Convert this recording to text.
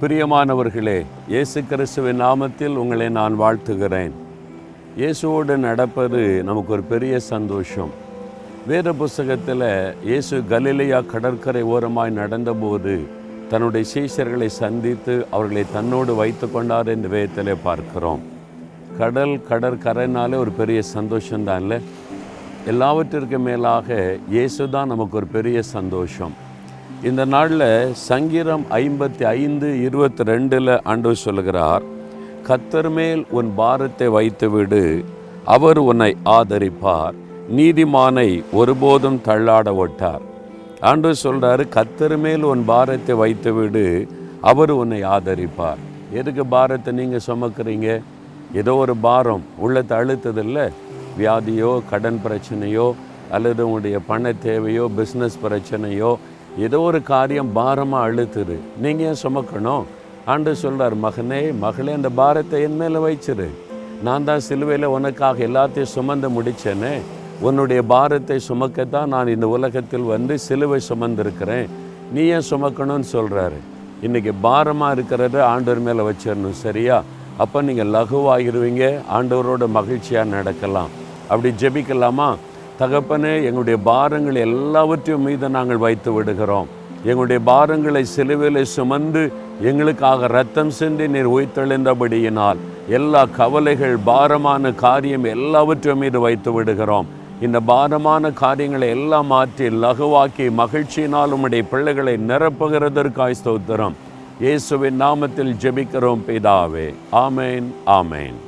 பிரியமானவர்களே இயேசு கிறிஸ்துவின் நாமத்தில் உங்களை நான் வாழ்த்துகிறேன். இயேசுவோடு நடப்பது நமக்கு ஒரு பெரிய சந்தோஷம். வேத புஸ்தகத்தில் இயேசு கலிலையா கடற்கரை ஓரமாய் நடந்தபோது தன்னுடைய சீசர்களை சந்தித்து அவர்களை தன்னோடு வைத்து கொண்டார் என்று வேதத்திலே பார்க்கிறோம். கடல் கடற்கரைனாலே ஒரு பெரிய சந்தோஷம்தான் எல்லாவற்றிற்கு மேலாக இயேசு தான் நமக்கு ஒரு பெரிய சந்தோஷம். இந்த நாளில் சங்கீரம் ஐம்பத்தி ஐந்து இருபத்தி ரெண்டில் ஆண்டு சொல்லுகிறார் கத்தர் மேல் உன் பாரத்தை வைத்துவிடு அவர் உன்னை ஆதரிப்பார். நீதிமானை ஒருபோதும் தள்ளாட ஒட்டார். ஆண்டு சொல்கிறாரு கத்தர் மேல் உன் பாரத்தை வைத்துவிடு அவர் உன்னை ஆதரிப்பார். எதுக்கு பாரத்தை நீங்கள் சுமக்கிறீங்க? ஏதோ ஒரு பாரம் உள்ளத்தை அழுத்ததில்லை. வியாதியோ கடன் பிரச்சனையோ அல்லது உங்களுடைய பண தேவையோ பிஸ்னஸ் பிரச்சனையோ ஏதோ ஒரு காரியம் பாரமாக அழுத்துரு நீங்கள் ஏன் சுமக்கணும்? ஆண்டு சொல்கிறார் மகனே மகளே அந்த பாரத்தை என் மேலே வைச்சிரு. நான் தான் சிலுவையில் உனக்காக எல்லாத்தையும் சுமந்து முடித்தேனே உன்னுடைய பாரத்தை சுமக்கத்தான் நான் இந்த உலகத்தில் வந்து சிலுவை சுமந்திருக்கிறேன். நீ ஏன் சுமக்கணும்னு சொல்கிறாரு இன்றைக்கி பாரமாக இருக்கிறத ஆண்டவர் மேலே வச்சிடணும் சரியா? அப்போ நீங்கள் லகுவாகிருவீங்க ஆண்டவரோட மகிழ்ச்சியாக நடக்கலாம். அப்படி ஜெபிக்கலாமா? தகப்பனே எங்களுடைய பாரங்கள் எல்லாவற்றையும் மீது நாங்கள் வைத்து விடுகிறோம். எங்களுடைய பாரங்களை சிலுவையில் சுமந்து எங்களுக்காக ரத்தம் சென்று நீர் உயிர்த்தெழுந்தபடியினால் எல்லா கவலைகள் பாரமான காரியம் எல்லாவற்றையும் மீது வைத்து விடுகிறோம். இந்த பாரமான காரியங்களை எல்லாம் மாற்றி லகுவாக்கி மகிழ்ச்சியினால் உம்முடைய பிள்ளைகளை நிரப்புகிறதற்காய் ஸ்தோத்திரம். இயேசுவின் நாமத்தில் ஜெபிக்கிறோம் பிதாவே. ஆமேன் ஆமேன்.